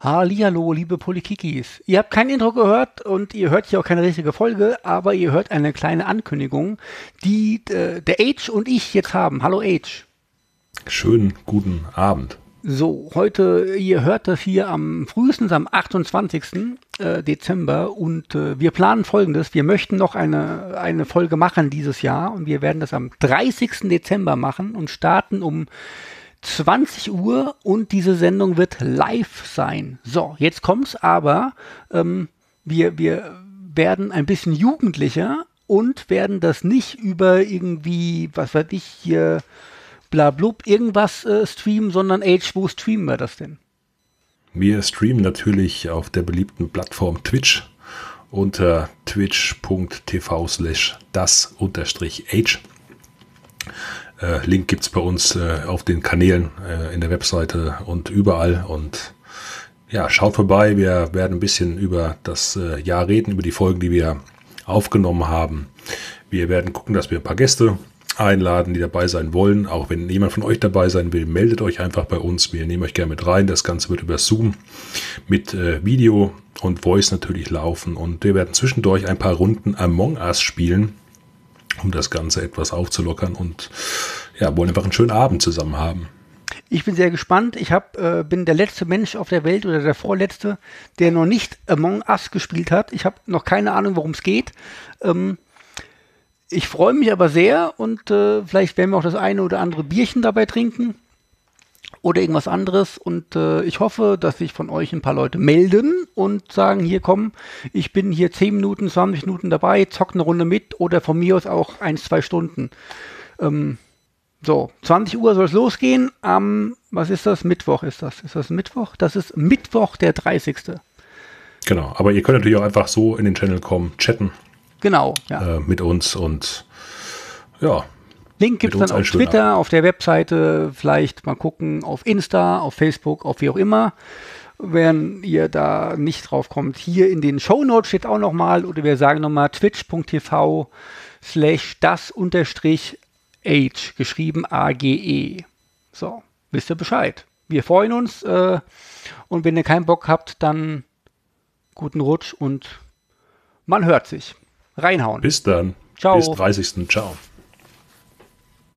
Hallihallo, liebe Polikikis. Ihr habt kein Intro gehört und ihr hört hier auch keine richtige Folge, aber ihr hört eine kleine Ankündigung, die äh, der Age und ich jetzt haben. Hallo Age. Schönen guten Abend. So, heute, ihr hört das hier am frühestens am 28. Äh, Dezember und äh, wir planen folgendes. Wir möchten noch eine, eine Folge machen dieses Jahr und wir werden das am 30. Dezember machen und starten um 20 Uhr und diese Sendung wird live sein. So, jetzt kommt's aber. Ähm, wir, wir werden ein bisschen jugendlicher und werden das nicht über irgendwie, was weiß ich, hier blablub, irgendwas äh, streamen, sondern Age, wo streamen wir das denn? Wir streamen natürlich auf der beliebten Plattform Twitch unter twitch.tv slash das unterstrich Age. Äh, Link gibt es bei uns äh, auf den Kanälen äh, in der Webseite und überall. Und ja, schaut vorbei. Wir werden ein bisschen über das äh, Jahr reden, über die Folgen, die wir aufgenommen haben. Wir werden gucken, dass wir ein paar Gäste einladen, die dabei sein wollen. Auch wenn jemand von euch dabei sein will, meldet euch einfach bei uns. Wir nehmen euch gerne mit rein. Das Ganze wird über Zoom mit äh, Video und Voice natürlich laufen. Und wir werden zwischendurch ein paar Runden Among Us spielen um das Ganze etwas aufzulockern und ja, wollen einfach einen schönen Abend zusammen haben. Ich bin sehr gespannt. Ich hab, äh, bin der letzte Mensch auf der Welt oder der vorletzte, der noch nicht Among Us gespielt hat. Ich habe noch keine Ahnung, worum es geht. Ähm, ich freue mich aber sehr und äh, vielleicht werden wir auch das eine oder andere Bierchen dabei trinken oder irgendwas anderes. Und äh, ich hoffe, dass sich von euch ein paar Leute melden und sagen, hier komm, ich bin hier 10 Minuten, 20 Minuten dabei, zock eine Runde mit oder von mir aus auch ein, zwei Stunden. Ähm, so, 20 Uhr soll es losgehen. Am, was ist das? Mittwoch ist das. Ist das Mittwoch? Das ist Mittwoch, der 30. Genau, aber ihr könnt natürlich auch einfach so in den Channel kommen, chatten. Genau, ja. Äh, mit uns und ja, Link gibt es dann auf Twitter, auf der Webseite, vielleicht mal gucken, auf Insta, auf Facebook, auf wie auch immer. Wenn ihr da nicht drauf kommt, hier in den Show Notes steht auch nochmal, oder wir sagen nochmal twitch.tv slash das unterstrich age, geschrieben A-G-E. So, wisst ihr Bescheid. Wir freuen uns äh, und wenn ihr keinen Bock habt, dann guten Rutsch und man hört sich. Reinhauen. Bis dann. Ciao. Bis 30. Ciao.